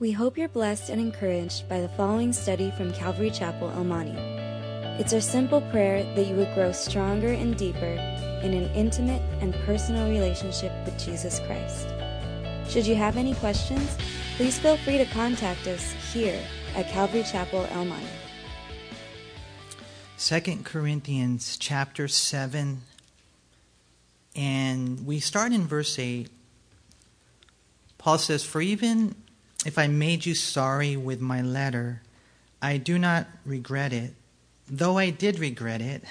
We hope you're blessed and encouraged by the following study from Calvary Chapel, El Monte. It's our simple prayer that you would grow stronger and deeper in an intimate and personal relationship with Jesus Christ. Should you have any questions, please feel free to contact us here at Calvary Chapel, El Monte. 2 Corinthians chapter 7, and we start in verse 8. Paul says, For even if I made you sorry with my letter, I do not regret it, though I did regret it.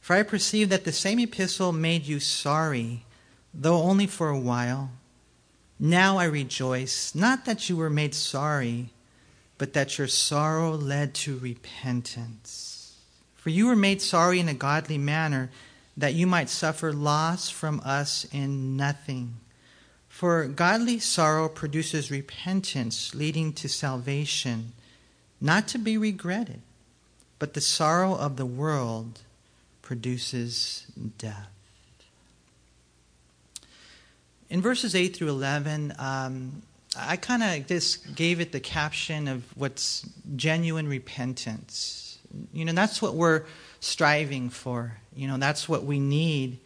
For I perceive that the same epistle made you sorry, though only for a while. Now I rejoice, not that you were made sorry, but that your sorrow led to repentance. For you were made sorry in a godly manner, that you might suffer loss from us in nothing. For godly sorrow produces repentance, leading to salvation, not to be regretted, but the sorrow of the world produces death. In verses 8 through 11, um, I kind of just gave it the caption of what's genuine repentance. You know, that's what we're striving for. You know, that's what we need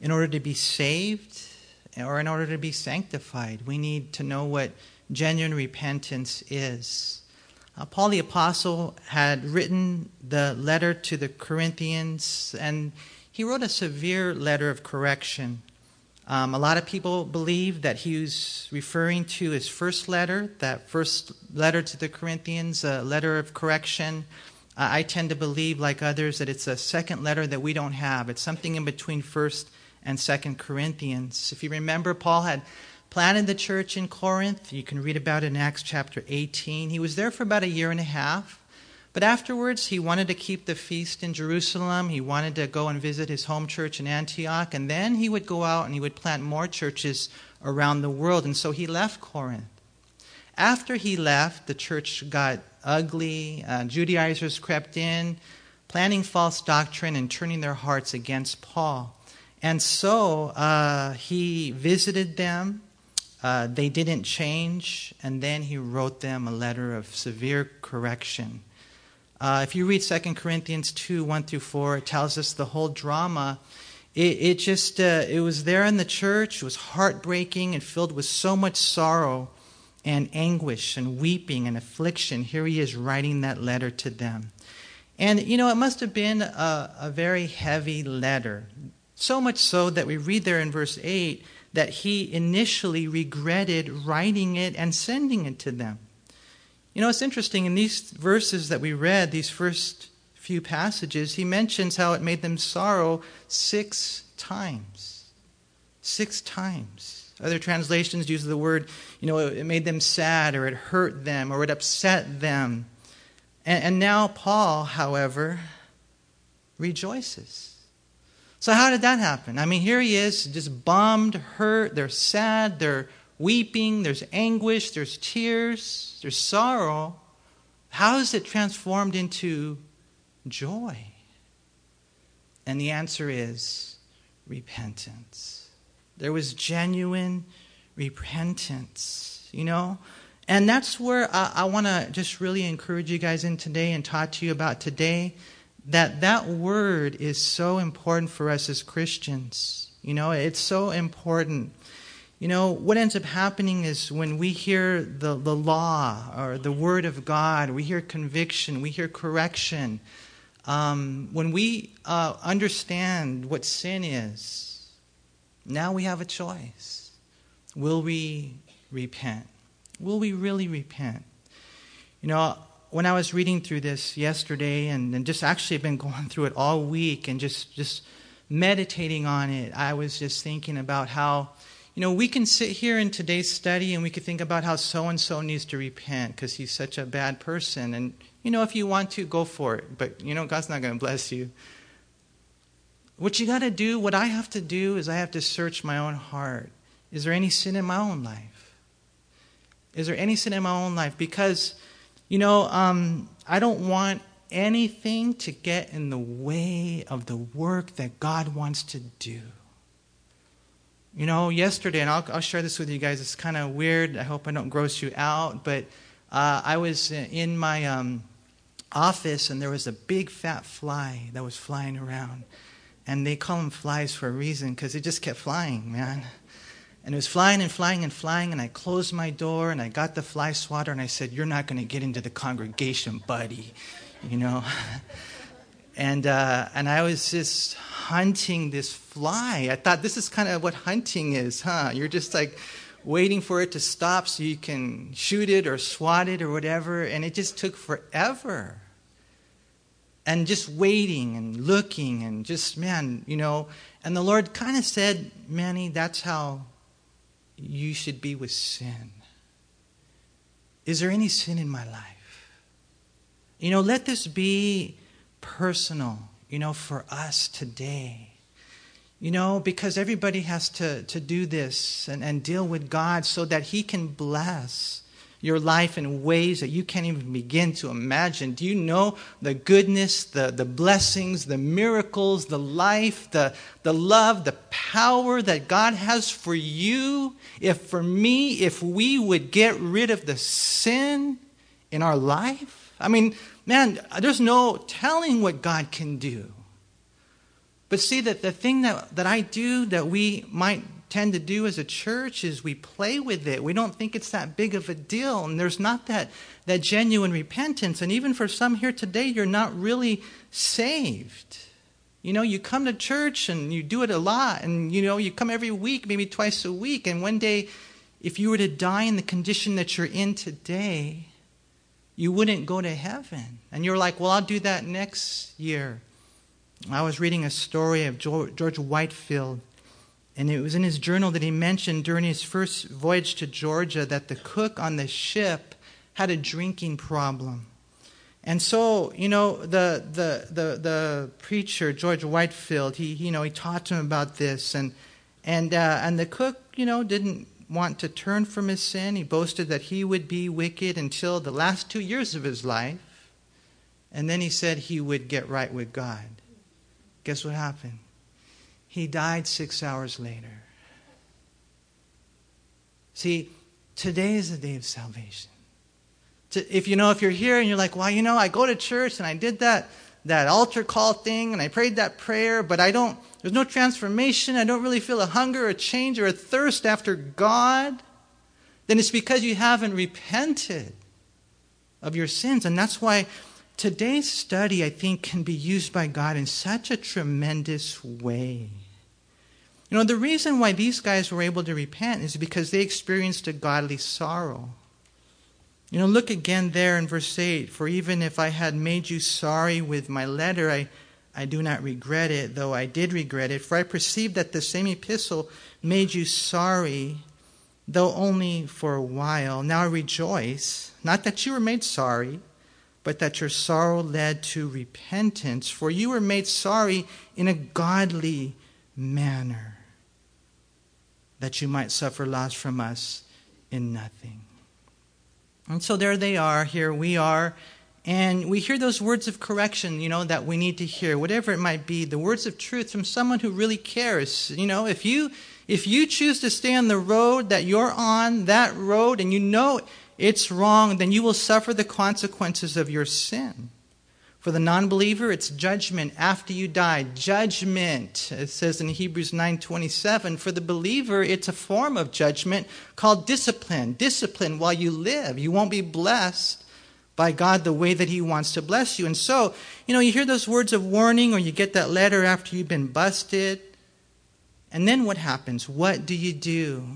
in order to be saved or in order to be sanctified. We need to know what genuine repentance is. Uh, Paul the Apostle had written the letter to the Corinthians, and he wrote a severe letter of correction. Um, a lot of people believe that he was referring to his first letter, that first letter to the Corinthians, a letter of correction. Uh, I tend to believe, like others, that it's a second letter that we don't have. It's something in between first and Second Corinthians. If you remember, Paul had planted the church in Corinth. You can read about it in Acts chapter 18. He was there for about a year and a half. But afterwards, he wanted to keep the feast in Jerusalem. He wanted to go and visit his home church in Antioch. And then he would go out and he would plant more churches around the world. And so he left Corinth. After he left, the church got ugly. Uh, Judaizers crept in, planting false doctrine and turning their hearts against Paul. And so uh, he visited them. Uh, they didn't change, and then he wrote them a letter of severe correction. Uh, if you read 2 Corinthians 2 1 through 4, it tells us the whole drama. It, it just, uh, it was there in the church. It was heartbreaking and filled with so much sorrow and anguish and weeping and affliction. Here he is writing that letter to them. And, you know, it must have been a, a very heavy letter. So much so that we read there in verse 8 that he initially regretted writing it and sending it to them. You know, it's interesting. In these verses that we read, these first few passages, he mentions how it made them sorrow six times. Six times. Other translations use the word, you know, it made them sad or it hurt them or it upset them. And, and now Paul, however, rejoices. So, how did that happen? I mean, here he is, just bummed, hurt, they're sad, they're weeping, there's anguish, there's tears, there's sorrow. How is it transformed into joy? And the answer is repentance. There was genuine repentance, you know? And that's where I, I want to just really encourage you guys in today and talk to you about today that that word is so important for us as Christians. You know, it's so important you know, what ends up happening is when we hear the, the law or the word of God, we hear conviction, we hear correction, um, when we uh, understand what sin is, now we have a choice. Will we repent? Will we really repent? You know, when I was reading through this yesterday and, and just actually been going through it all week and just, just meditating on it, I was just thinking about how you know, we can sit here in today's study and we could think about how so and so needs to repent because he's such a bad person. And, you know, if you want to, go for it. But, you know, God's not going to bless you. What you got to do, what I have to do, is I have to search my own heart. Is there any sin in my own life? Is there any sin in my own life? Because, you know, um, I don't want anything to get in the way of the work that God wants to do. You know, yesterday, and I'll, I'll share this with you guys. It's kind of weird. I hope I don't gross you out, but uh, I was in my um, office, and there was a big fat fly that was flying around. And they call them flies for a reason because it just kept flying, man. And it was flying and flying and flying, and I closed my door and I got the fly swatter and I said, You're not going to get into the congregation, buddy. You know? and, uh, and I was just hunting this fly. I thought this is kind of what hunting is, huh? You're just like waiting for it to stop so you can shoot it or swat it or whatever, and it just took forever. And just waiting and looking and just, man, you know. And the Lord kind of said, Manny, that's how you should be with sin. Is there any sin in my life? You know, let this be personal, you know, for us today. You know, because everybody has to, to do this and, and deal with God so that He can bless your life in ways that you can't even begin to imagine. Do you know the goodness, the, the blessings, the miracles, the life, the, the love, the power that God has for you? If for me, if we would get rid of the sin in our life, I mean, man, there's no telling what God can do. But see that the thing that, that I do that we might tend to do as a church is we play with it. We don't think it's that big of a deal. And there's not that, that genuine repentance. And even for some here today, you're not really saved. You know, you come to church and you do it a lot. And, you know, you come every week, maybe twice a week. And one day, if you were to die in the condition that you're in today, you wouldn't go to heaven. And you're like, well, I'll do that next year. I was reading a story of George Whitefield and it was in his journal that he mentioned during his first voyage to Georgia that the cook on the ship had a drinking problem. And so, you know, the, the, the, the preacher, George Whitefield, he, you know, he taught to him about this. And, and, uh, and the cook, you know, didn't want to turn from his sin. He boasted that he would be wicked until the last two years of his life. And then he said he would get right with God. Guess what happened? He died six hours later. See, today is the day of salvation. If you know, if you're here and you're like, well, you know, I go to church and I did that, that altar call thing and I prayed that prayer, but I don't, there's no transformation. I don't really feel a hunger, a change, or a thirst after God, then it's because you haven't repented of your sins. And that's why today's study, I think, can be used by God in such a tremendous way. You know, the reason why these guys were able to repent is because they experienced a godly sorrow. You know, look again there in verse 8 For even if I had made you sorry with my letter, I, I do not regret it, though I did regret it. For I perceived that the same epistle made you sorry, though only for a while. Now I rejoice, not that you were made sorry but that your sorrow led to repentance, for you were made sorry in a godly manner, that you might suffer loss from us in nothing. And so there they are, here we are, and we hear those words of correction, you know, that we need to hear, whatever it might be, the words of truth from someone who really cares. You know, if you if you choose to stay on the road that you're on, that road, and you know it's wrong, then you will suffer the consequences of your sin. For the non-believer, it's judgment after you die. Judgment. It says in Hebrews 9:27. For the believer, it's a form of judgment called discipline. Discipline while you live. You won't be blessed by God the way that He wants to bless you. And so, you know, you hear those words of warning or you get that letter after you've been busted. And then what happens? What do you do?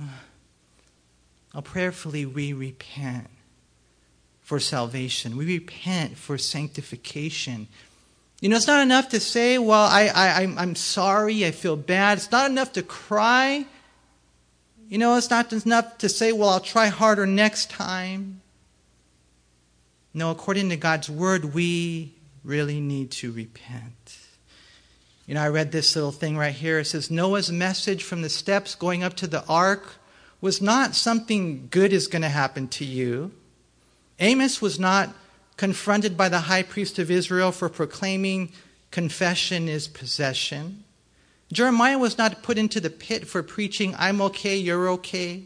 Well, prayerfully, we repent for salvation. We repent for sanctification. You know, it's not enough to say, well, I, I'm I'm sorry, I feel bad. It's not enough to cry. You know, it's not enough to say, well, I'll try harder next time. No, according to God's word, we really need to repent. You know, I read this little thing right here. It says Noah's message from the steps going up to the ark was not something good is going to happen to you. Amos was not confronted by the high priest of Israel for proclaiming confession is possession. Jeremiah was not put into the pit for preaching, I'm okay, you're okay.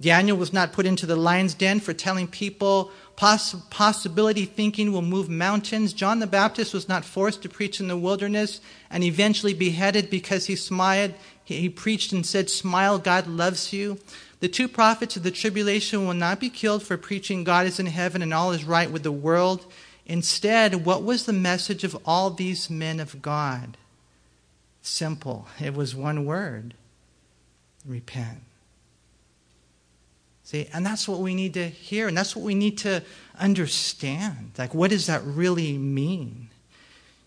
Daniel was not put into the lion's den for telling people poss- possibility thinking will move mountains. John the Baptist was not forced to preach in the wilderness and eventually beheaded because he smiled. He, he preached and said, Smile, God loves you. The two prophets of the tribulation will not be killed for preaching God is in heaven and all is right with the world. Instead, what was the message of all these men of God? Simple. It was one word repent. See, and that's what we need to hear, and that's what we need to understand. Like, what does that really mean?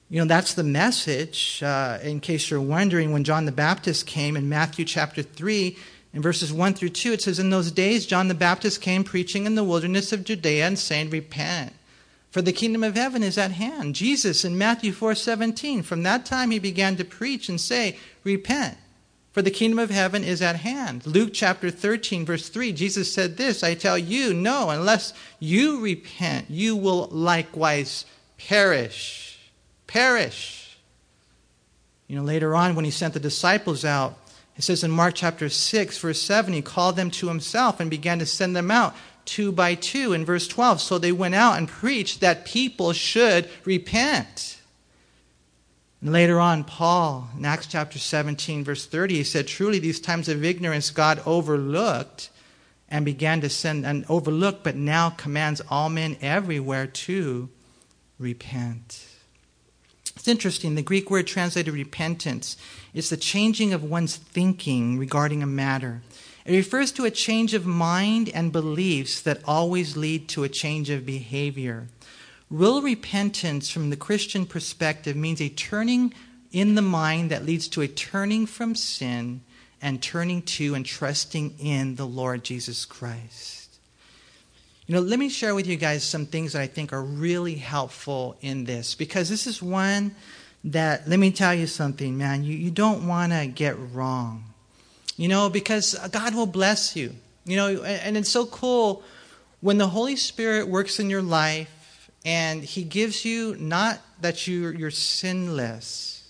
You know, that's the message, uh, in case you're wondering, when John the Baptist came in Matthew chapter 3, in verses 1 through 2, it says, In those days, John the Baptist came preaching in the wilderness of Judea and saying, Repent, for the kingdom of heaven is at hand. Jesus in Matthew 4 17, from that time he began to preach and say, Repent for the kingdom of heaven is at hand. Luke chapter 13, verse 3, Jesus said this I tell you, no, unless you repent, you will likewise perish. Perish. You know, later on, when he sent the disciples out, it says in Mark chapter 6, verse 7, he called them to himself and began to send them out two by two. In verse 12, so they went out and preached that people should repent. And later on, Paul, in Acts chapter 17, verse 30, he said, Truly, these times of ignorance God overlooked and began to send, and overlooked, but now commands all men everywhere to repent. It's interesting. The Greek word translated repentance is the changing of one's thinking regarding a matter. It refers to a change of mind and beliefs that always lead to a change of behavior. Real repentance from the Christian perspective means a turning in the mind that leads to a turning from sin and turning to and trusting in the Lord Jesus Christ. You know, let me share with you guys some things that I think are really helpful in this because this is one that, let me tell you something, man, you, you don't want to get wrong. You know, because God will bless you. You know, and it's so cool when the Holy Spirit works in your life and he gives you not that you, you're sinless,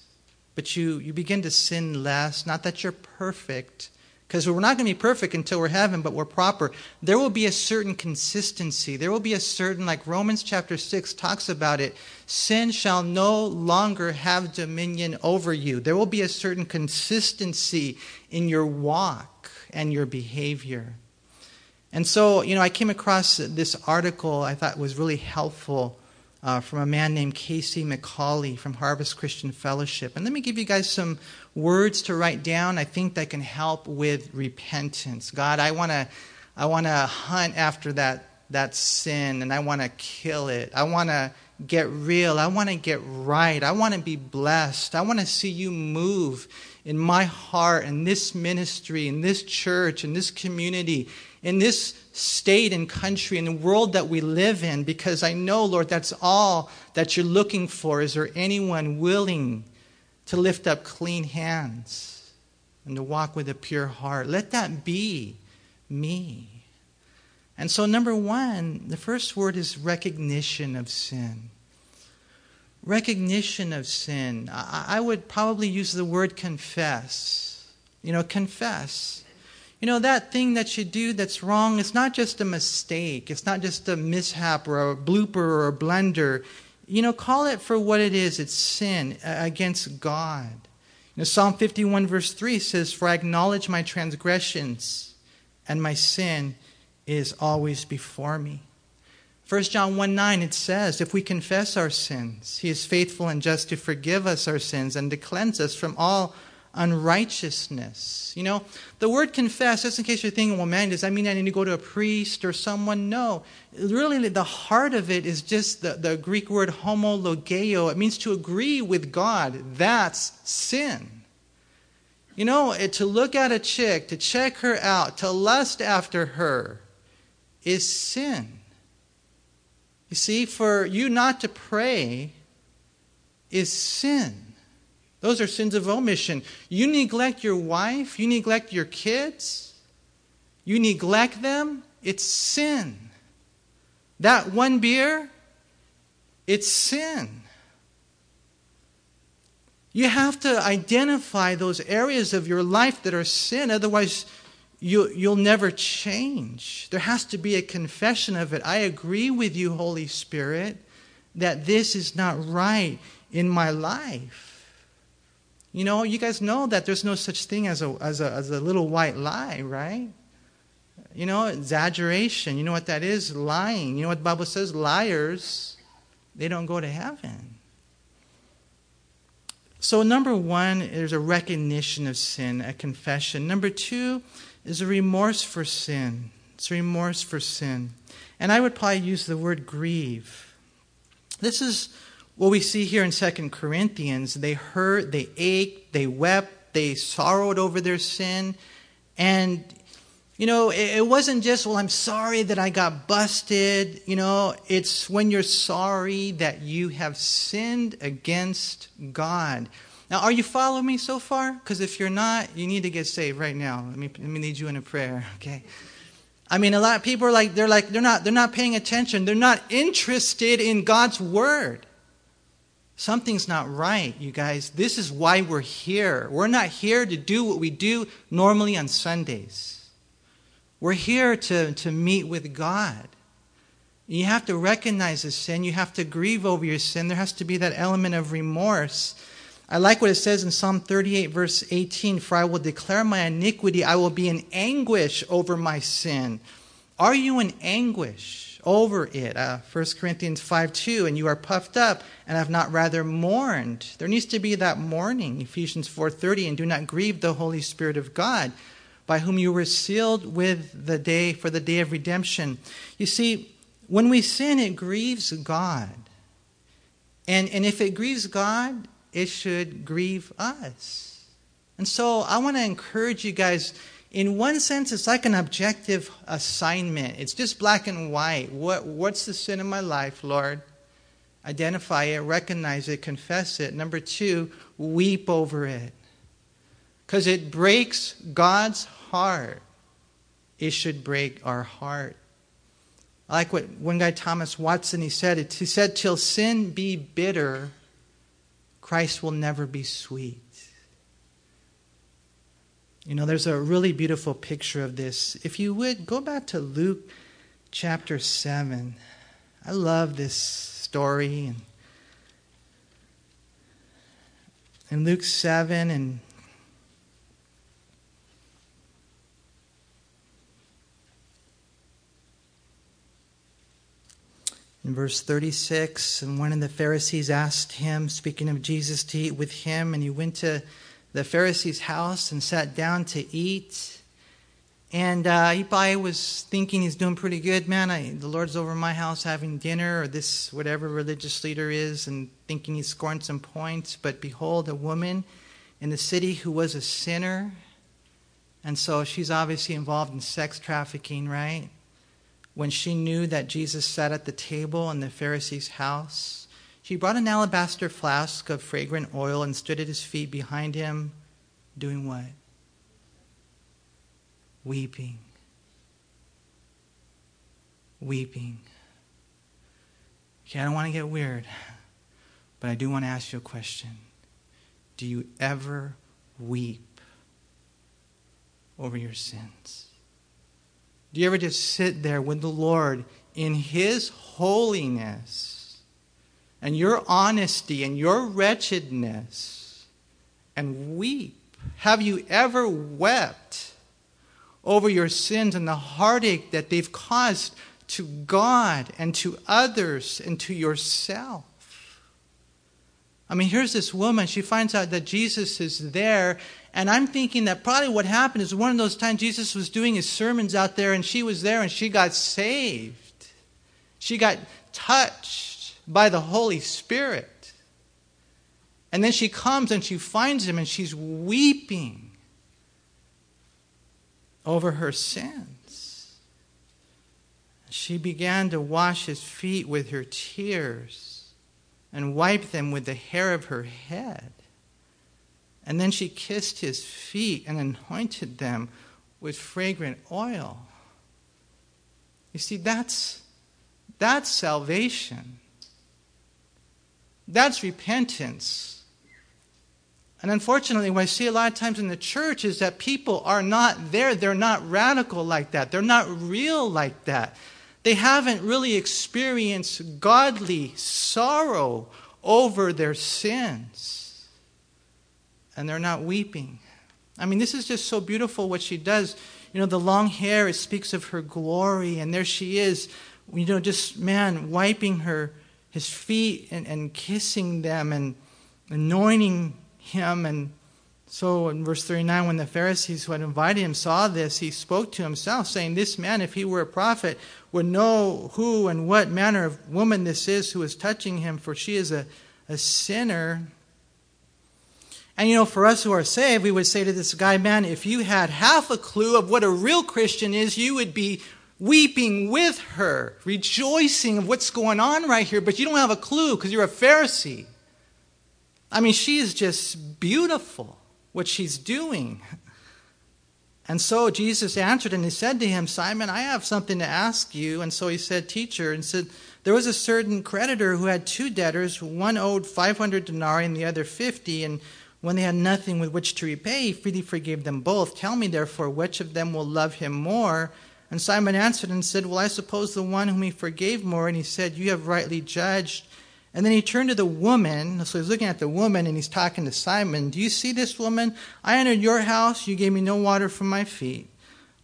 but you, you begin to sin less, not that you're perfect, because we're not going to be perfect until we're heaven, but we're proper. There will be a certain consistency. There will be a certain, like Romans chapter 6 talks about it, sin shall no longer have dominion over you. There will be a certain consistency in your walk and your behavior. And so, you know, I came across this article I thought was really helpful uh, from a man named Casey McCauley from Harvest Christian Fellowship. And let me give you guys some words to write down I think that can help with repentance. God, I want to I want to hunt after that that sin and I want to kill it. I want to get real. I want to get right. I want to be blessed. I want to see you move in my heart, in this ministry, in this church, in this community, in this state and country, in the world that we live in, because I know, Lord, that's all that you're looking for. Is there anyone willing to lift up clean hands and to walk with a pure heart? Let that be me. And so, number one, the first word is recognition of sin. Recognition of sin. I would probably use the word confess. You know, confess. You know, that thing that you do that's wrong, it's not just a mistake. It's not just a mishap or a blooper or a blunder. You know, call it for what it is it's sin uh, against God. You know, Psalm 51, verse 3 says, For I acknowledge my transgressions, and my sin is always before me. 1 John 1 9, it says, If we confess our sins, he is faithful and just to forgive us our sins and to cleanse us from all unrighteousness. You know, the word confess, just in case you're thinking, well, man, does that mean I need to go to a priest or someone? No. Really, the heart of it is just the, the Greek word homologeo. It means to agree with God. That's sin. You know, eh, to look at a chick, to check her out, to lust after her is sin. You see, for you not to pray is sin. Those are sins of omission. You neglect your wife, you neglect your kids, you neglect them, it's sin. That one beer, it's sin. You have to identify those areas of your life that are sin, otherwise, you, you'll never change. There has to be a confession of it. I agree with you, Holy Spirit, that this is not right in my life. You know, you guys know that there's no such thing as a, as a, as a little white lie, right? You know, exaggeration. You know what that is? Lying. You know what the Bible says? Liars, they don't go to heaven. So, number one, there's a recognition of sin, a confession. Number two is a remorse for sin. It's remorse for sin. And I would probably use the word grieve. This is what we see here in Second Corinthians. They hurt, they ached, they wept, they sorrowed over their sin. And, you know, it, wasn't just, well, I'm sorry that I got busted. You know, it's when you're sorry that you have sinned against God. Now, are you following me so far? Because if you're not, you need to get saved right now. Let me, let me lead you in a prayer, okay? I mean, a lot of people are like, they're like, they're not, they're not paying attention. They're not interested in God's word. Something's not right, you guys. This is why we're here. We're not here to do what we do normally on Sundays. We're here to, to meet with God. You have to recognize the sin. You have to grieve over your sin. There has to be that element of remorse. I like what it says in Psalm 38, verse 18 For I will declare my iniquity, I will be in anguish over my sin. Are you in anguish over it? Uh, 1 Corinthians 5 2, and you are puffed up and have not rather mourned. There needs to be that mourning, Ephesians 4:30, and do not grieve the Holy Spirit of God, by whom you were sealed with the day for the day of redemption. You see, when we sin, it grieves God. And, and if it grieves God, it should grieve us. And so I want to encourage you guys. In one sense, it's like an objective assignment. It's just black and white. What, what's the sin in my life, Lord? Identify it, recognize it, confess it. Number two, weep over it. Because it breaks God's heart. It should break our heart. I like what one guy, Thomas Watson, he said. He said, Till sin be bitter, Christ will never be sweet. You know, there's a really beautiful picture of this. If you would, go back to Luke chapter 7. I love this story. And in Luke 7 and In verse 36, and one of the Pharisees asked him, speaking of Jesus, to eat with him, and he went to the Pharisee's house and sat down to eat. And uh, he probably was thinking he's doing pretty good, man. I, the Lord's over my house having dinner, or this whatever religious leader is, and thinking he's scoring some points. But behold, a woman in the city who was a sinner, and so she's obviously involved in sex trafficking, right? when she knew that Jesus sat at the table in the Pharisee's house, she brought an alabaster flask of fragrant oil and stood at his feet behind him, doing what? Weeping. Weeping. Okay, I don't want to get weird, but I do want to ask you a question. Do you ever weep over your sins? Do you ever just sit there with the Lord in His holiness and your honesty and your wretchedness and weep? Have you ever wept over your sins and the heartache that they've caused to God and to others and to yourself? I mean, here's this woman. She finds out that Jesus is there. And I'm thinking that probably what happened is one of those times Jesus was doing his sermons out there and she was there and she got saved. She got touched by the Holy Spirit. And then she comes and she finds him and she's weeping over her sins. She began to wash his feet with her tears and wiped them with the hair of her head. And then she kissed his feet and anointed them with fragrant oil. You see, that's, that's salvation. That's repentance. And unfortunately, what I see a lot of times in the church is that people are not there. They're not radical like that. They're not real like that. They haven't really experienced godly sorrow over their sins. And they're not weeping. I mean, this is just so beautiful what she does. You know, the long hair, it speaks of her glory, and there she is, you know, just, man, wiping her, his feet and, and kissing them and anointing him. And so in verse 39, when the Pharisees who had invited him saw this, he spoke to himself, saying, This man, if he were a prophet, would know who and what manner of woman this is who is touching him, for she is a, a sinner. And you know, for us who are saved, we would say to this guy, man, if you had half a clue of what a real Christian is, you would be weeping with her, rejoicing of what's going on right here, but you don't have a clue because you're a Pharisee. I mean, she is just beautiful, what she's doing. And so Jesus answered and he said to him, Simon, I have something to ask you. And so he said, Teacher, and said, There was a certain creditor who had two debtors. One owed 500 denarii and the other 50. And when they had nothing with which to repay, he freely forgave them both. Tell me, therefore, which of them will love him more? And Simon answered and said, Well, I suppose the one whom he forgave more. And he said, You have rightly judged. And then he turned to the woman. So he's looking at the woman and he's talking to Simon. Do you see this woman? I entered your house. You gave me no water for my feet.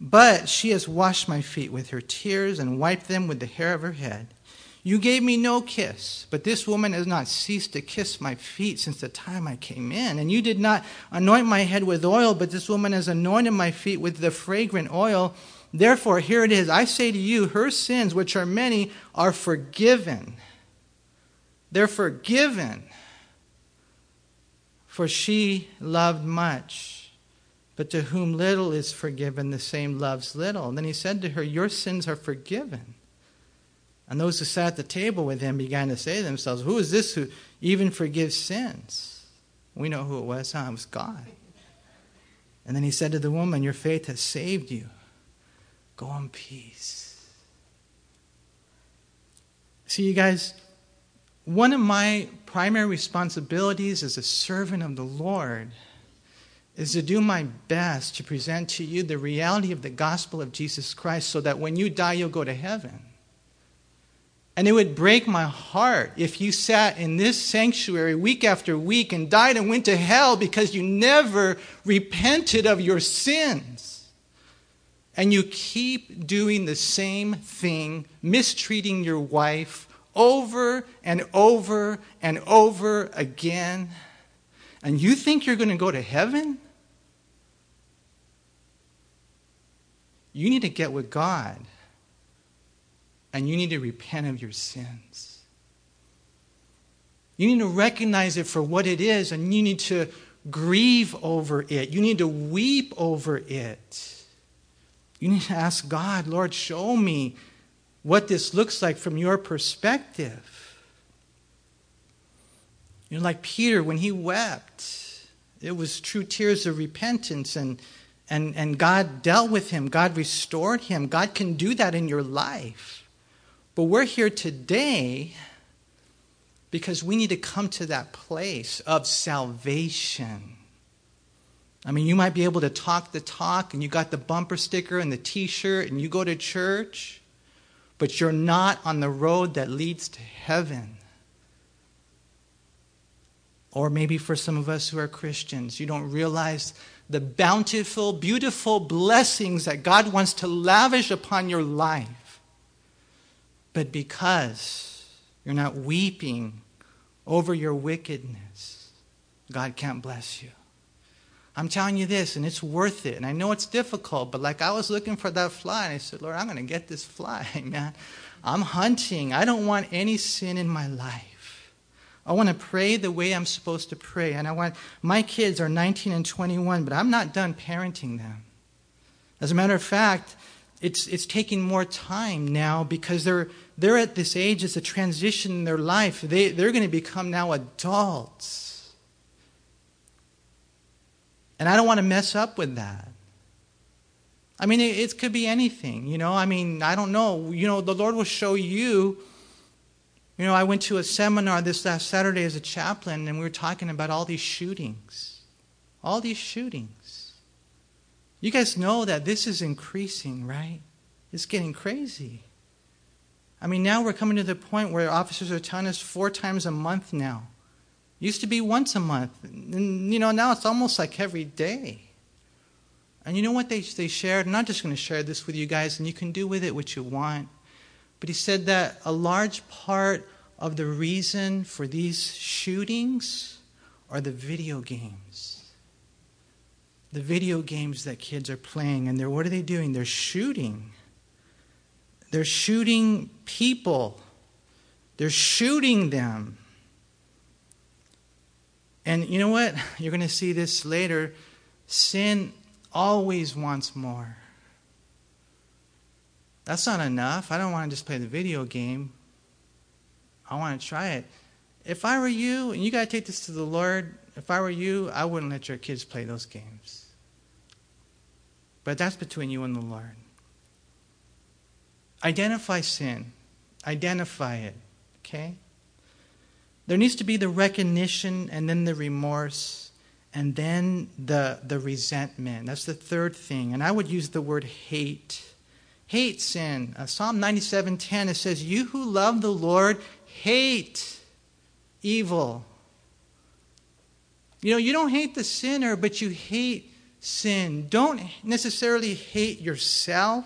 But she has washed my feet with her tears and wiped them with the hair of her head. You gave me no kiss, but this woman has not ceased to kiss my feet since the time I came in. And you did not anoint my head with oil, but this woman has anointed my feet with the fragrant oil. Therefore, here it is I say to you, her sins, which are many, are forgiven they're forgiven, for she loved much. But to whom little is forgiven, the same loves little. And then he said to her, Your sins are forgiven. And those who sat at the table with him began to say to themselves, Who is this who even forgives sins? We know who it was, huh? It was God. And then he said to the woman, Your faith has saved you. Go in peace. See, you guys, one of my primary responsibilities as a servant of the Lord is to do my best to present to you the reality of the gospel of Jesus Christ so that when you die, you'll go to heaven. And it would break my heart if you sat in this sanctuary week after week and died and went to hell because you never repented of your sins. And you keep doing the same thing, mistreating your wife, over and over and over again, and you think you're going to go to heaven? You need to get with God and you need to repent of your sins. You need to recognize it for what it is and you need to grieve over it. You need to weep over it. You need to ask God, Lord, show me what this looks like from your perspective. You know, like Peter, when he wept, it was true tears of repentance, and, and, and God dealt with him. God restored him. God can do that in your life. But we're here today because we need to come to that place of salvation. I mean, you might be able to talk the talk, and you got the bumper sticker and the t shirt, and you go to church but you're not on the road that leads to heaven. Or maybe for some of us who are Christians, you don't realize the bountiful, beautiful blessings that God wants to lavish upon your life. But because you're not weeping over your wickedness, God can't bless you. I'm telling you this, and it's worth it. And I know it's difficult, but like I was looking for that fly, and I said, Lord, I'm going to get this fly, man. I'm hunting. I don't want any sin in my life. I want to pray the way I'm supposed to pray. And I want, my kids are 19 and 21, but I'm not done parenting them. As a matter of fact, it's, it's taking more time now because they're, they're at this age, it's a transition in their life. They, they're going to become now adults. And I don't want to mess up with that. I mean, it, it, could be anything, you know. I mean, I don't know. You know, the Lord will show you. You know, I went to a seminar this last Saturday as a chaplain, and we were talking about all these shootings. All these shootings. You guys know that this is increasing, right? It's getting crazy. I mean, now we're coming to the point where officers are telling us four times a month now. Used to be once a month. And, you know, now it's almost like every day. And you know what they, they shared? I'm not just going to share this with you guys, and you can do with it what you want. But he said that a large part of the reason for these shootings are the video games. The video games that kids are playing, and they're what are they doing? They're shooting. They're shooting people. They're shooting them. And you know what? You're going to see this later. Sin always wants more. That's not enough. I don't want to just play the video game. I want to try it. If I were you, and you got to take this to the Lord, if I were you, I wouldn't let your kids play those games. But that's between you and the Lord. Identify sin, identify it, okay? There needs to be the recognition and then the remorse and then the, the resentment. That's the third thing. And I would use the word hate. Hate sin. Uh, Psalm 97:10 it says, "You who love the Lord hate evil." You know, you don't hate the sinner, but you hate sin. Don't necessarily hate yourself.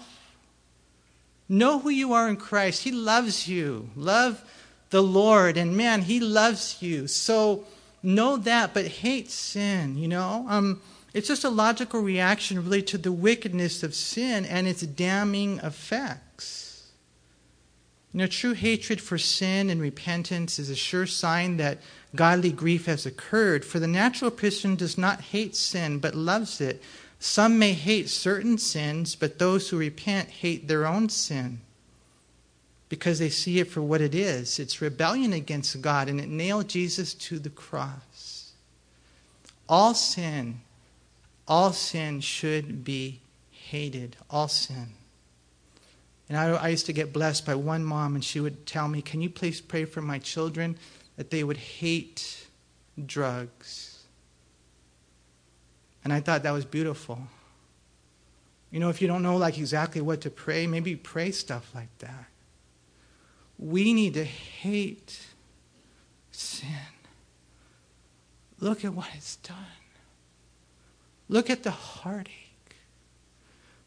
Know who you are in Christ. He loves you. Love the Lord, and man, He loves you. So know that, but hate sin, you know? Um, it's just a logical reaction, really, to the wickedness of sin and its damning effects. You know, true hatred for sin and repentance is a sure sign that godly grief has occurred, for the natural person does not hate sin, but loves it. Some may hate certain sins, but those who repent hate their own sin because they see it for what it is. It's rebellion against God, and it nailed Jesus to the cross. All sin, all sin should be hated. All sin. And I, I, used to get blessed by one mom, and she would tell me, Can you please pray for my children that they would hate drugs? And I thought that was beautiful. You know, if you don't know like exactly what to pray, maybe pray stuff like that. We need to hate sin. Look at what it's done. Look at the heartache.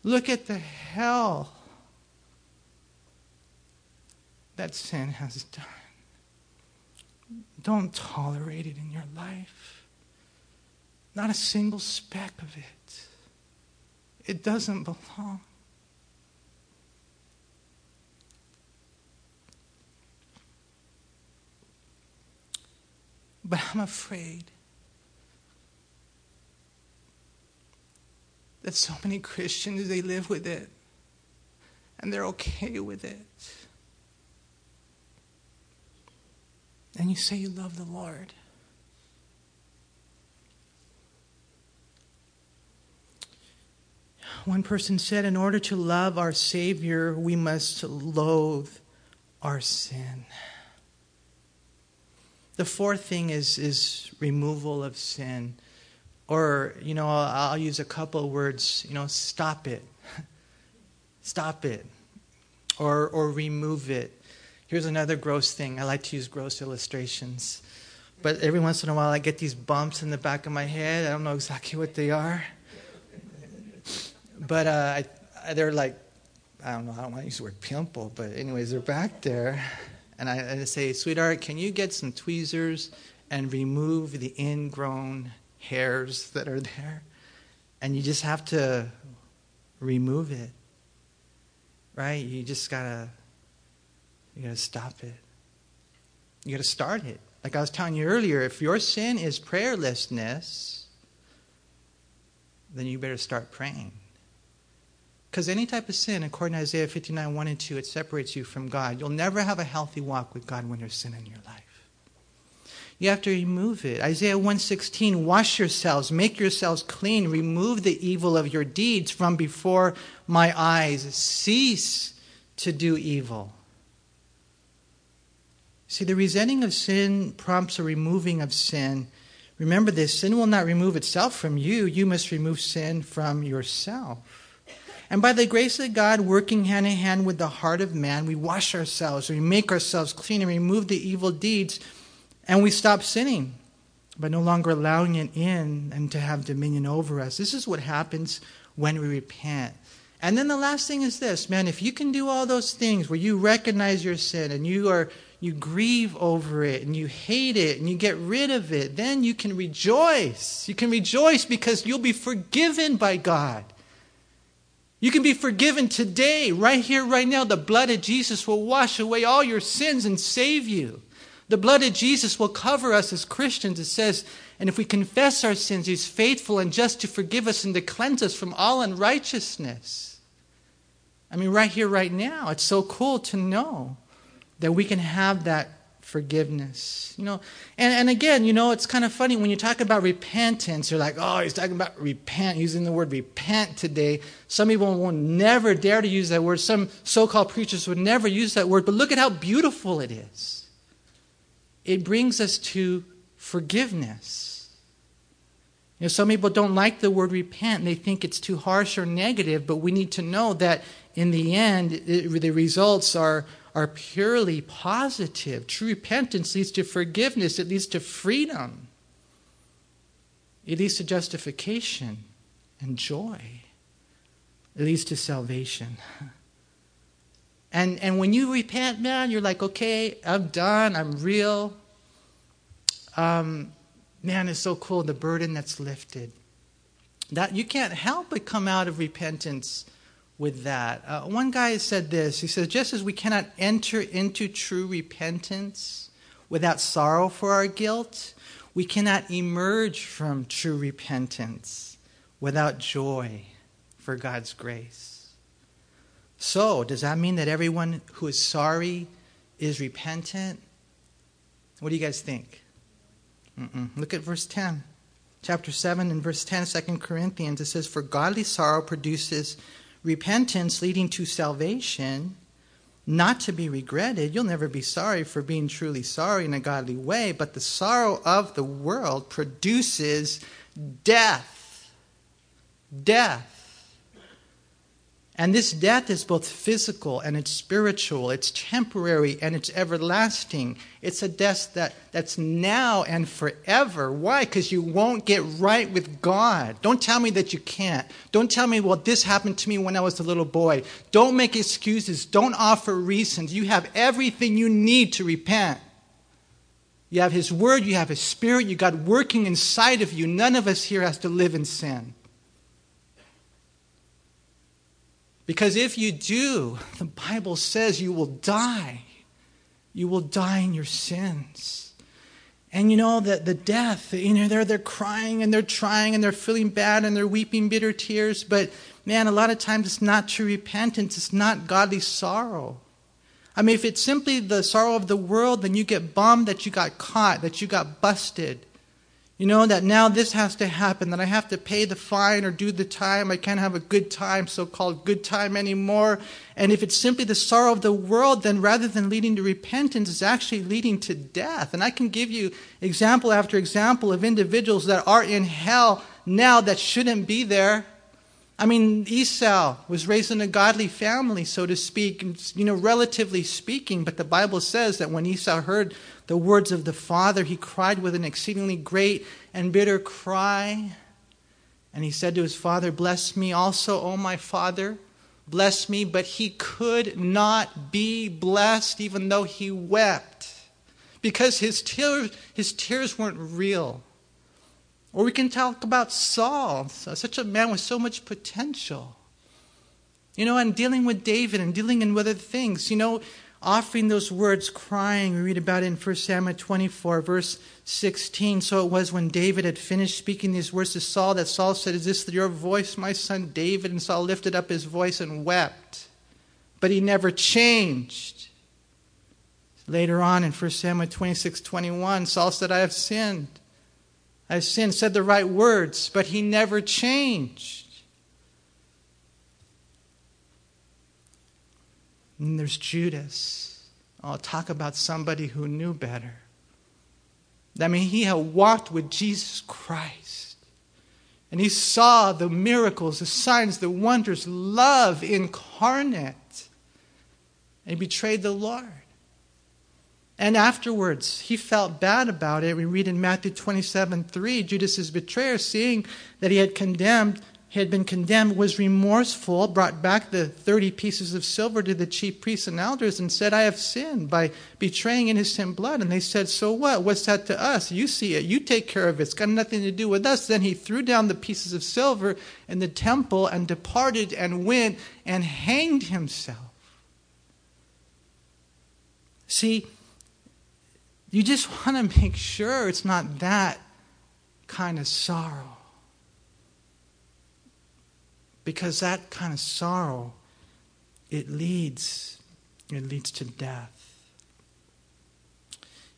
Look at the hell that sin has done. Don't tolerate it in your life. Not a single speck of it. It doesn't belong. But I'm afraid that so many Christians, they live with it and they're okay with it. And you say you love the Lord. One person said, in order to love our Savior, we must loathe our sin. The fourth thing is, is removal of sin. Or, you know, I'll, use a couple of words, you know, stop it. stop it. Or, or remove it. Here's another gross thing. I like to use gross illustrations. But every once in a while, I get these bumps in the back of my head. I don't know exactly what they are. But uh, I, they're like, I don't know, I don't want to use the word pimple, but anyways, they're back there and I, I say, sweetheart, can you get some tweezers and remove the ingrown hairs that are there? And you just have to remove it. Right? You just gotta you gotta stop it. You gotta start it. Like I was telling you earlier, if your sin is prayerlessness, then you better start praying. Because any type of sin, according to Isaiah 59, 1 and 2, it separates you from God. You'll never have a healthy walk with God when there's sin in your life. You have to remove it. Isaiah 116, wash yourselves, make yourselves clean, remove the evil of your deeds from before my eyes. Cease to do evil. See, the resenting of sin prompts a removing of sin Remember this sin will not remove itself from you, you must remove sin from yourself. And by the grace of God, working hand in hand with the heart of man, we wash ourselves, we make ourselves clean, and remove the evil deeds, and we stop sinning, but no longer allowing it in and to have dominion over us. This is what happens when we repent. And then the last thing is this, man, if you can do all those things where you recognize your sin and you are you grieve over it and you hate it and you get rid of it, then you can rejoice. You can rejoice because you'll be forgiven by God. You can be forgiven today, right here, right now. The blood of Jesus will wash away all your sins and save you. The blood of Jesus will cover us as Christians. It says, and if we confess our sins, He's faithful and just to forgive us and to cleanse us from all unrighteousness. I mean, right here, right now, it's so cool to know that we can have that forgiveness. You know, and, and again, you know, it's kind of funny when you talk about repentance, you're like, oh, he's talking about repent, using the word repent today. Some people will never dare to use that word. Some so called preachers would never use that word, but look at how beautiful it is. It brings us to forgiveness. You know, some people don't like the word repent. They think it's too harsh or negative, but we need to know that in the end, it, the results are are purely positive. True repentance leads to forgiveness, it leads to freedom, it leads to justification and joy, it leads to salvation. And, and when you repent, man, you're like, okay, I'm done, I'm real. Um, man, it's so cool, the burden that's lifted. That you can't help but come out of repentance with that. Uh, one guy said this he says, just as we cannot enter into true repentance without sorrow for our guilt, we cannot emerge from true repentance without joy for God's grace. So, does that mean that everyone who is sorry is repentant? What do you guys think? Mm-mm. Look at verse 10. Chapter 7 and verse 10, 2 Corinthians, it says, For godly sorrow produces repentance leading to salvation, not to be regretted. You'll never be sorry for being truly sorry in a godly way, but the sorrow of the world produces death. Death. And this death is both physical and it's spiritual, it's temporary and it's everlasting. It's a death that, that's now and forever. Why? Because you won't get right with God. Don't tell me that you can't. Don't tell me, well, this happened to me when I was a little boy. Don't make excuses. Don't offer reasons. You have everything you need to repent. You have His Word, you have His Spirit, you got working inside of you. None of us here has to live in sin. Because if you do, the Bible says you will die. You will die in your sins. And you know that the death, you know, they're, they're crying and they're trying and they're feeling bad and they're weeping bitter tears. But man, a lot of times it's not true repentance, it's not godly sorrow. I mean, if it's simply the sorrow of the world, then you get bummed that you got caught, that you got busted. You know, that now this has to happen, that I have to pay the fine or do the time. I can't have a good time, so called good time anymore. And if it's simply the sorrow of the world, then rather than leading to repentance, it's actually leading to death. And I can give you example after example of individuals that are in hell now that shouldn't be there. I mean, Esau was raised in a godly family, so to speak, you know, relatively speaking, but the Bible says that when Esau heard the words of the Father, he cried with an exceedingly great and bitter cry. And he said to his father, Bless me also, O my father, bless me. But he could not be blessed, even though he wept, because his tears, his tears weren't real. Or we can talk about Saul, uh, such a man with so much potential. You know, and dealing with David and dealing in other things. You know, offering those words, crying. We read about it in 1 Samuel 24, verse 16. So it was when David had finished speaking these words to Saul that Saul said, Is this your voice, my son David? And Saul lifted up his voice and wept. But he never changed. Later on in 1 Samuel 26, 21, Saul said, I have sinned. I have sinned, said the right words, but he never changed. And there's Judas. I'll talk about somebody who knew better. I mean, he had walked with Jesus Christ. And he saw the miracles, the signs, the wonders, love incarnate. And he betrayed the Lord. And afterwards, he felt bad about it. We read in Matthew 27 3, Judas's betrayer, seeing that he had condemned, he had been condemned, was remorseful, brought back the 30 pieces of silver to the chief priests and elders, and said, I have sinned by betraying innocent blood. And they said, So what? What's that to us? You see it. You take care of it. It's got nothing to do with us. Then he threw down the pieces of silver in the temple and departed and went and hanged himself. See, you just want to make sure it's not that kind of sorrow. Because that kind of sorrow, it leads, it leads to death.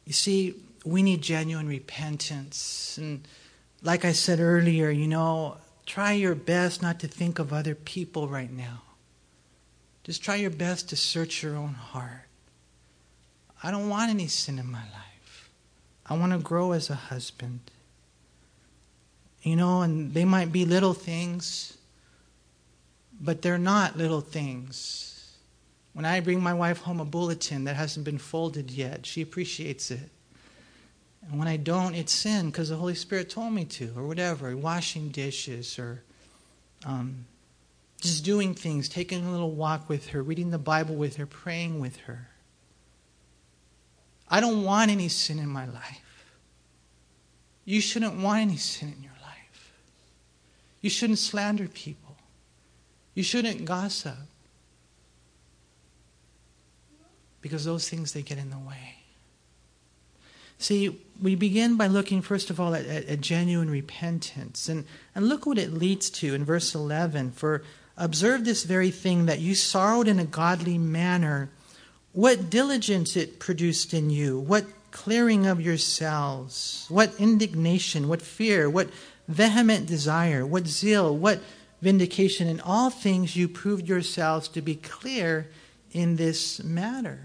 You see, we need genuine repentance. And like I said earlier, you know, try your best not to think of other people right now. Just try your best to search your own heart. I don't want any sin in my life. I want to grow as a husband. You know, and they might be little things, but they're not little things. When I bring my wife home a bulletin that hasn't been folded yet, she appreciates it. And when I don't, it's sin because the Holy Spirit told me to, or whatever, washing dishes, or um, just doing things, taking a little walk with her, reading the Bible with her, praying with her. I don't want any sin in my life. You shouldn't want any sin in your life. You shouldn't slander people. You shouldn't gossip. Because those things, they get in the way. See, we begin by looking, first of all, at, at, at, genuine repentance. And, and look what it leads to in verse 11. For observe this very thing that you sorrowed in a godly manner what diligence it produced in you, what clearing of yourselves, what indignation, what fear, what vehement desire, what zeal, what vindication. In all things you proved yourselves to be clear in this matter.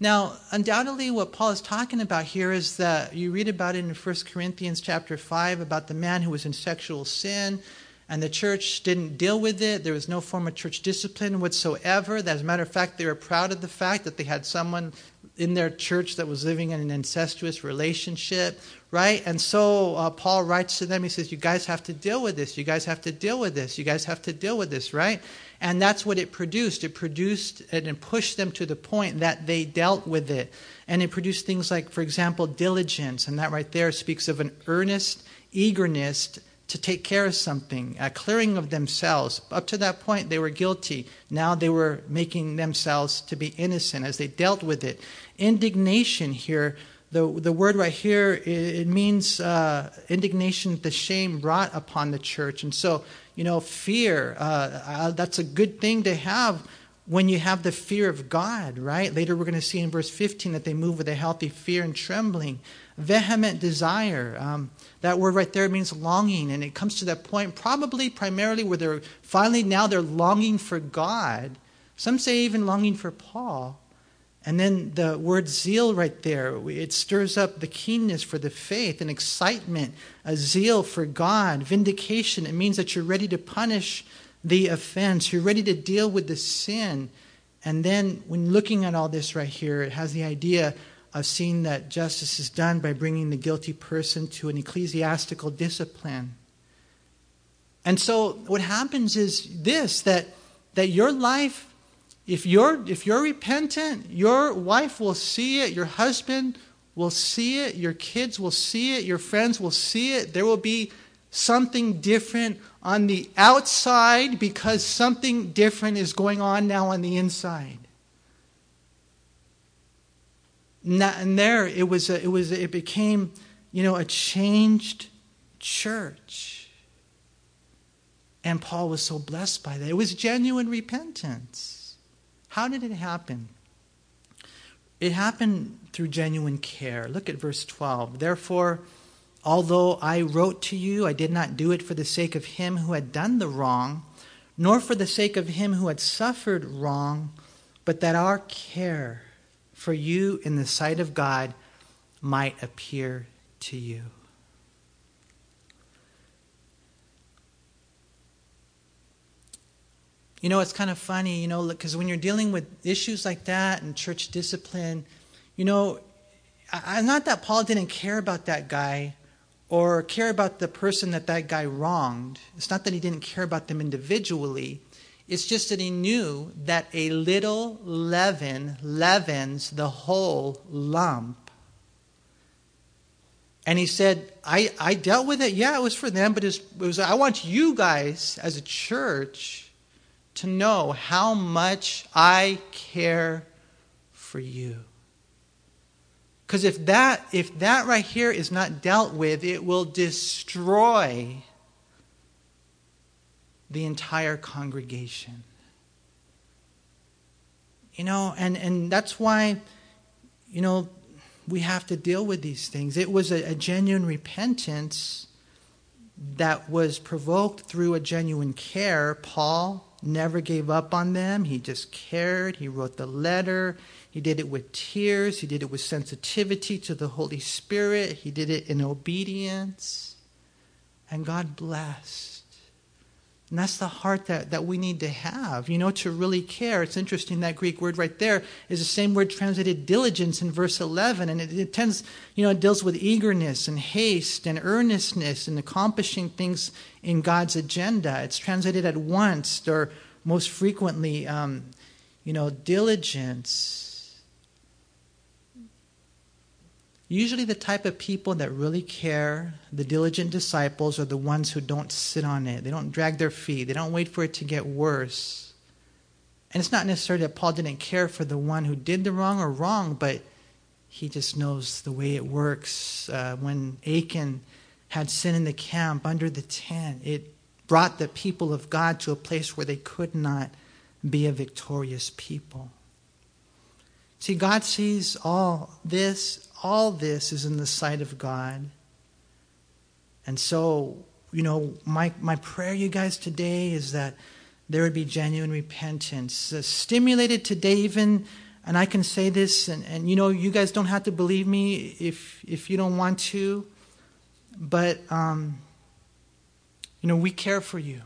Now, undoubtedly, what Paul is talking about here is that you read about it in 1 Corinthians chapter 5 about the man who was in sexual sin and the church didn't deal with it. There was no form of church discipline whatsoever. As a matter of fact, they were proud of the fact that they had someone in their church that was living in an incestuous relationship, right? And so uh, Paul writes to them, he says, You guys have to deal with this. You guys have to deal with this. You guys have to deal with this, right? And that's what it produced. It produced and it pushed them to the point that they dealt with it. And it produced things like, for example, diligence. And that right there speaks of an earnest eagerness to take care of something, a clearing of themselves. Up to that point, they were guilty. Now they were making themselves to be innocent as they dealt with it. Indignation here, the, the word right here, it, it means uh, indignation, the shame brought upon the church. And so, you know, fear, uh, uh, that's a good thing to have when you have the fear of God, right? Later we're going to see in verse 15 that they move with a healthy fear and trembling. Vehement desire. Um, that word right there means longing, and it comes to that point probably primarily where they're finally now they're longing for God. Some say even longing for Paul. And then the word zeal right there, it stirs up the keenness for the faith and excitement, a zeal for God, vindication. It means that you're ready to punish the offense, you're ready to deal with the sin. And then when looking at all this right here, it has the idea of seeing that justice is done by bringing the guilty person to an ecclesiastical discipline. And so what happens is this that that your life if you're if you're repentant, your wife will see it, your husband will see it, your kids will see it, your friends will see it. There will be something different on the outside because something different is going on now on the inside and there it was a, it was it became you know a changed church. And paul was so blessed by that. It was genuine repentance. How did it happen? It happened through genuine care. Look at verse 12 therefore although i wrote to you i did not do it for the sake of him who had done the wrong nor for the sake of him who had suffered wrong but that our care for you in the sight of God might appear to you. You know, it's kind of funny, you know, because when you're dealing with issues like that and church discipline, you know, I, not that Paul didn't care about that guy or care about the person that that guy wronged. It's not that he didn't care about them individually. It's just that he knew that a little leaven leavens the whole lump. And he said, I, I dealt with it. Yeah, it was for them, but it was, it was, I want you guys as a church to know how much I care for you. Because if that, if that right here is not dealt with, it will destroy the entire congregation. You know, and, and that's why, you know, we have to deal with these things. It was a, a genuine repentance that was provoked through a genuine care. Paul never gave up on them, he just cared. He wrote the letter. He did it with tears. He did it with sensitivity to the Holy Spirit. He did it in obedience. And God blessed. And that's the heart that, that we need to have, you know, to really care. It's interesting that Greek word right there is the same word translated diligence in verse 11. And it, it tends, you know, it deals with eagerness and haste and earnestness and accomplishing things in God's agenda. It's translated at once or most frequently, um, you know, diligence Usually, the type of people that really care, the diligent disciples, are the ones who don't sit on it. They don't drag their feet. They don't wait for it to get worse. And it's not necessarily that Paul didn't care for the one who did the wrong or wrong, but he just knows the way it works. Uh, when Achan had sin in the camp under the tent, it brought the people of God to a place where they could not be a victorious people. See, God sees all this all this is in the sight of God. And so, you know, my, my prayer, you guys, today is that there would be genuine repentance. Uh, stimulated today, even, and I can say this, and, and you know, you guys don't have to believe me if, if you don't want to, but, um, you know, we care for you.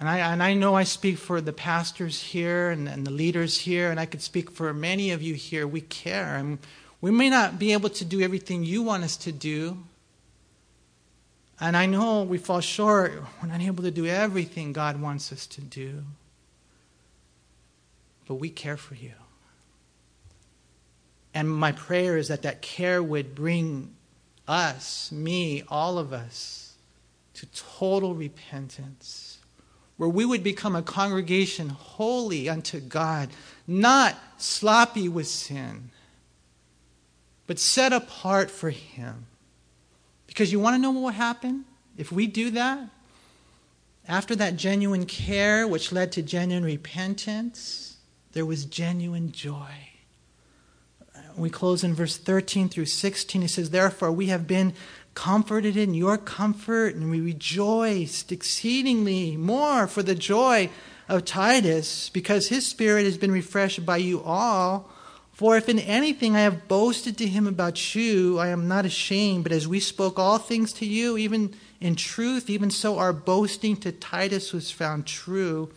And I, and I know I speak for the pastors here and, and the leaders here, and I could speak for many of you here. We care. And we may not be able to do everything you want us to do. And I know we fall short. We're not able to do everything God wants us to do. But we care for you. And my prayer is that that care would bring us, me, all of us, to total repentance where we would become a congregation holy unto God, not sloppy with sin, but set apart for Him. Because you want to know what will happen if we do that? After that genuine care, which led to genuine repentance, there was genuine joy. We close in verse 13 through 16. It says, Therefore, we have been comforted in your comfort, and we rejoiced exceedingly more for the joy of Titus, because his spirit has been refreshed by you all. For if in anything I have boasted to him about you, I am not ashamed, but as we spoke all things to you, even in truth, even so our boasting to Titus was found true.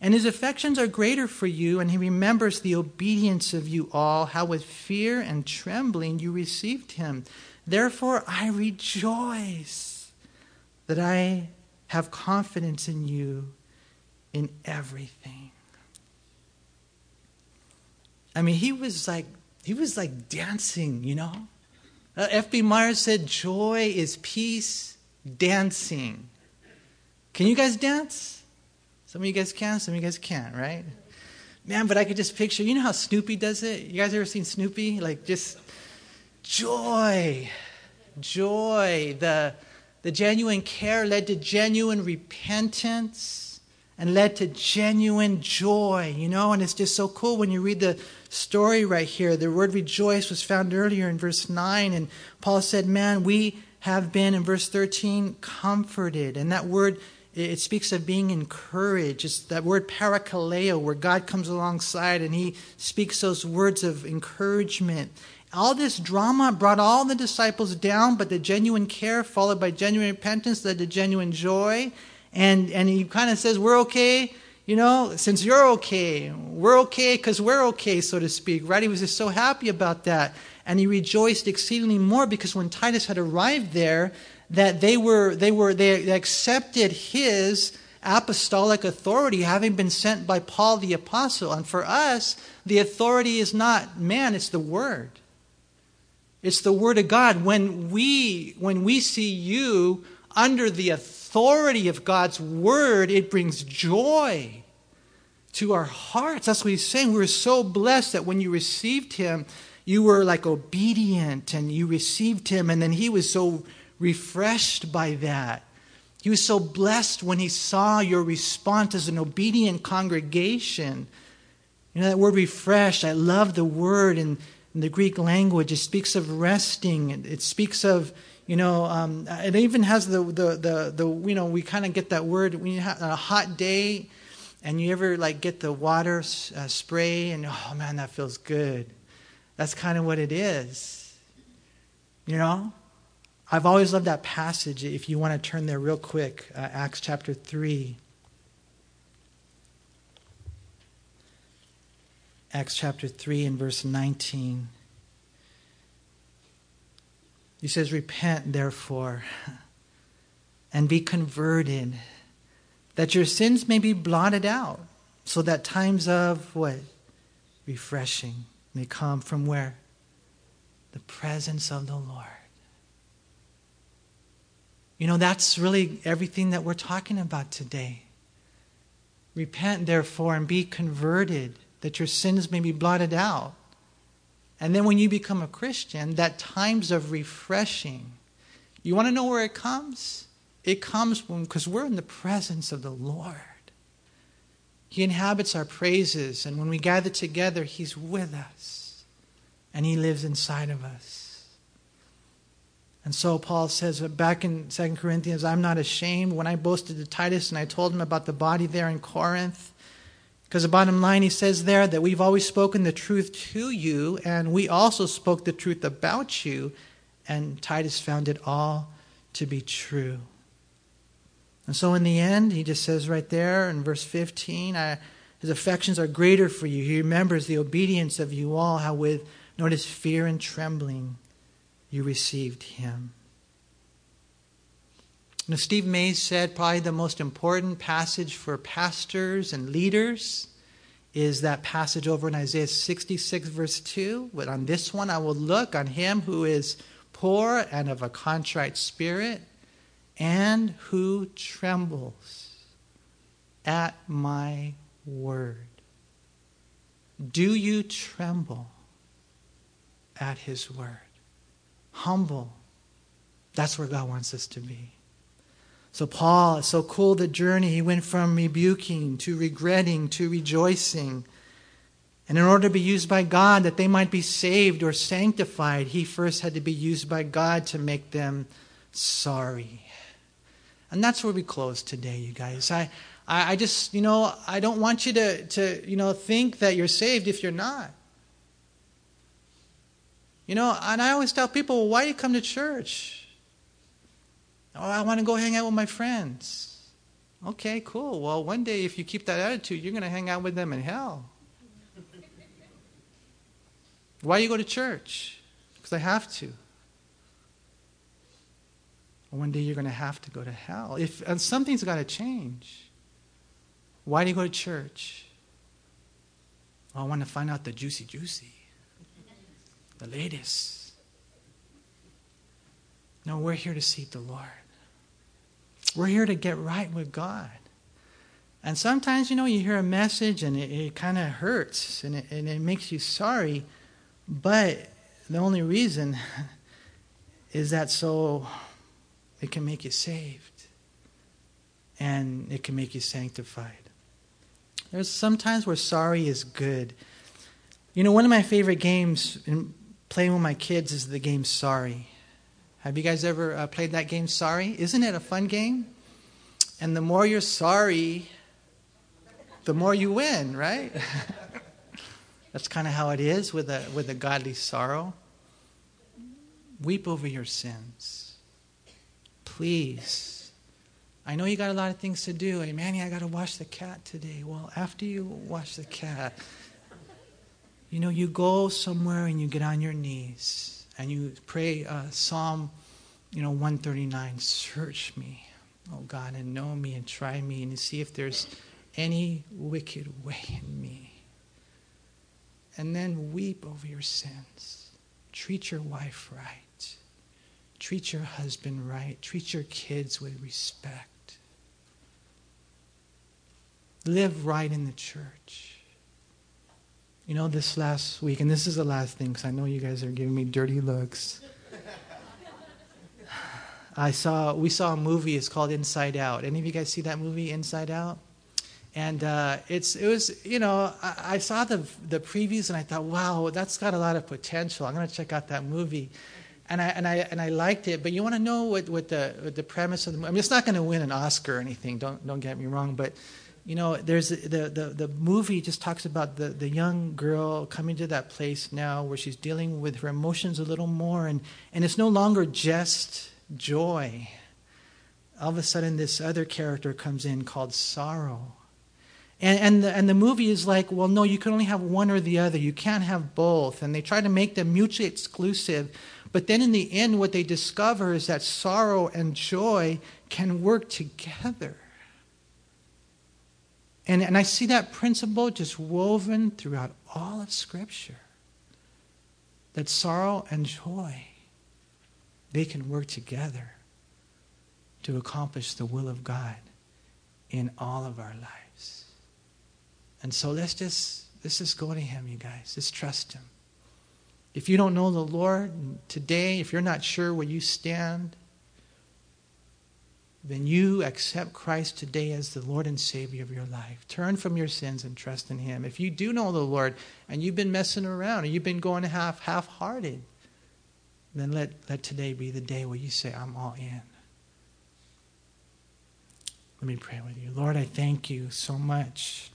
And his affections are greater for you, and he remembers the obedience of you all, how with fear and trembling you received him. Therefore, I rejoice that I have confidence in you in everything. I mean, he was like he was like dancing, you know. Uh, F.B. Myers said, "Joy is peace dancing." Can you guys dance? Some of you guys can, some of you guys can't, right? Man, but I could just picture. You know how Snoopy does it? You guys ever seen Snoopy? Like just joy. Joy. The, the genuine care led to genuine repentance and led to genuine joy, you know? And it's just so cool when you read the story right here. The word rejoice was found earlier in verse 9, and Paul said, Man, we have been, in verse 13, comforted. And that word, it speaks of being encouraged. It's that word parakaleo, where God comes alongside and he speaks those words of encouragement All this drama brought all the disciples down, but the genuine care followed by genuine repentance led to genuine joy. And, and he kind of says, We're okay, you know, since you're okay. We're okay because we're okay, so to speak, right? He was just so happy about that. And he rejoiced exceedingly more because when Titus had arrived there, that they were, they were, they accepted his apostolic authority having been sent by Paul the apostle. And for us, the authority is not man, it's the word. It's the word of God. When we when we see you under the authority of God's word, it brings joy to our hearts. That's what he's saying. We were so blessed that when you received him, you were like obedient and you received him, and then he was so refreshed by that. He was so blessed when he saw your response as an obedient congregation. You know, that word refreshed, I love the word in, in the Greek language. It speaks of resting, it, speaks of, you know, um, it even has the, the, the, the you know, we kind of get that word when you have a hot day and you ever like get the water uh, spray and, oh man, that feels good. That's kind of what it is. You know? I've always loved that passage. If you want to turn there real quick, uh, Acts chapter 3. Acts chapter 3 and verse 19. He says, Repent, therefore, and be converted, that your sins may be blotted out, so that times of what? Refreshing may come from where? The presence of the Lord. You know, that's really everything that we're talking about today. Repent, therefore, and be converted, that your sins may be blotted out. And then when you become a Christian, that times of refreshing, you want to know where it comes? It comes because we're in the presence of the Lord. He inhabits our praises, and when we gather together, He's with us, and He lives inside of us. And so Paul says back in 2 Corinthians, I'm not ashamed when I boasted to Titus and I told him about the body there in Corinth. Because the bottom line, he says there that we've always spoken the truth to you, and we also spoke the truth about you, and Titus found it all to be true. And so in the end, he just says right there in verse 15, his affections are greater for you. He remembers the obedience of you all, how with, notice, fear and trembling you received him. Now, Steve Mays said probably the most important passage for pastors and leaders is that passage over in Isaiah 66, verse 2. But on this one, I will look on him who is poor and of a contrite spirit and who trembles at my word. Do you tremble at his word? humble. That's where God wants us to be. So, Paul, it's so cool the journey. He went from rebuking to regretting to rejoicing. And in order to be used by God, that they might be saved or sanctified, he first had to be used by God to make them sorry. And that's where we close today, you guys. I, I, I just, you know, I don't want you to, to, you know, think that you're saved if you're not. You know, and I always tell people, well, why do you come to church? Oh, I want to go hang out with my friends. Okay, cool. Well, one day if you keep that attitude, you're going to hang out with them in hell. why do you go to church? Because I have to. One day you're going to have to go to hell. If and something's got to change. Why do you go to church? Well, I want to find out the juicy juicy the latest. No, we're here to seek the Lord. We're here to get right with God. And sometimes, you know, you hear a message and it, it kind of hurts and it, and it makes you sorry. But the only reason is that so it can make you saved and it can make you sanctified. There's sometimes where sorry is good. You know, one of my favorite games in playing with my kids is the game Sorry. Have you guys ever uh, played that game Sorry? Isn't it a fun game? And the more you're sorry, the more you win, right? That's kind of how it is with a with a godly sorrow. weep over your sins. Please. I know you got a lot of things to do. Hey, Manny, I got to wash the cat today. Well, after you wash the cat, you know, you go somewhere and you get on your knees and you pray uh, Psalm, you know, 139. Search me, oh God, and know me and try me and see if there's any wicked way in me. And then weep over your sins. Treat your wife right. Treat your husband right. Treat your kids with respect. Live right in the church. You know, this last week, and this is the last thing because I know you guys are giving me dirty looks. I saw, we saw a movie, it's called Inside Out. Any of you guys see that movie, Inside Out? And uh, it's, it was, you know, I, I, saw the, the previews and I thought, wow, that's got a lot of potential. I'm going to check out that movie. And I, and I, and I liked it. But you want to know what, what, the, what the premise of the movie, I mean, it's not going to win an Oscar or anything, don't, don't get me wrong. But, you know, there's the, the, the movie just talks about the, the young girl coming to that place now where she's dealing with her emotions a little more. And, and it's no longer just joy. All of a sudden, this other character comes in called sorrow and, and, the, and the movie is like, well, no, you can only have one or the other. You can't have both. And they try to make them mutually exclusive. But then in the end, what they discover is that sorrow and joy can work together. And, and I see that principle just woven throughout all of Scripture that sorrow and joy, they can work together to accomplish the will of God in all of our lives. And so let's just let's just go to him, you guys. Just trust him. If you don't know the Lord today, if you're not sure where you stand, then you accept Christ today as the Lord and Savior of your life. Turn from your sins and trust in Him. If you do know the Lord and you've been messing around and you've been going half half hearted, then let, let today be the day where you say, I'm all in. Let me pray with you. Lord, I thank you so much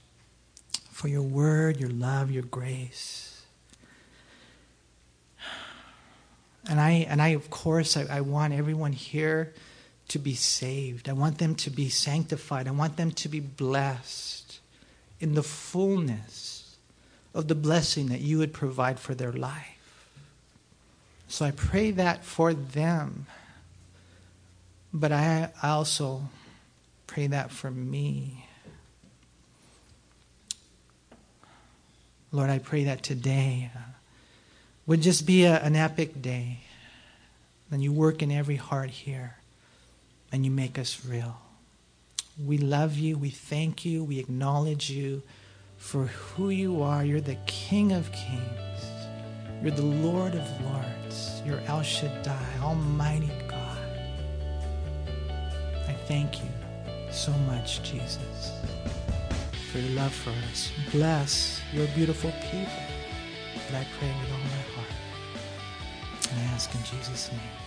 for your word, your love, your grace. And I, and I of course, I, I want everyone here to be saved. I want them to be sanctified. I want them to be blessed in the fullness of the blessing that you would provide for their life. So I pray that for them. But I also pray that for me. Lord, I pray that today uh, would just be a, an epic day. And you work in every heart here and you make us real. We love you. We thank you. We acknowledge you for who you are. You're the King of Kings. You're the Lord of Lords. You're El Shaddai, Almighty God. I thank you so much, Jesus for your love for us. Bless your beautiful people. And I pray with all my heart. And I ask in Jesus' name.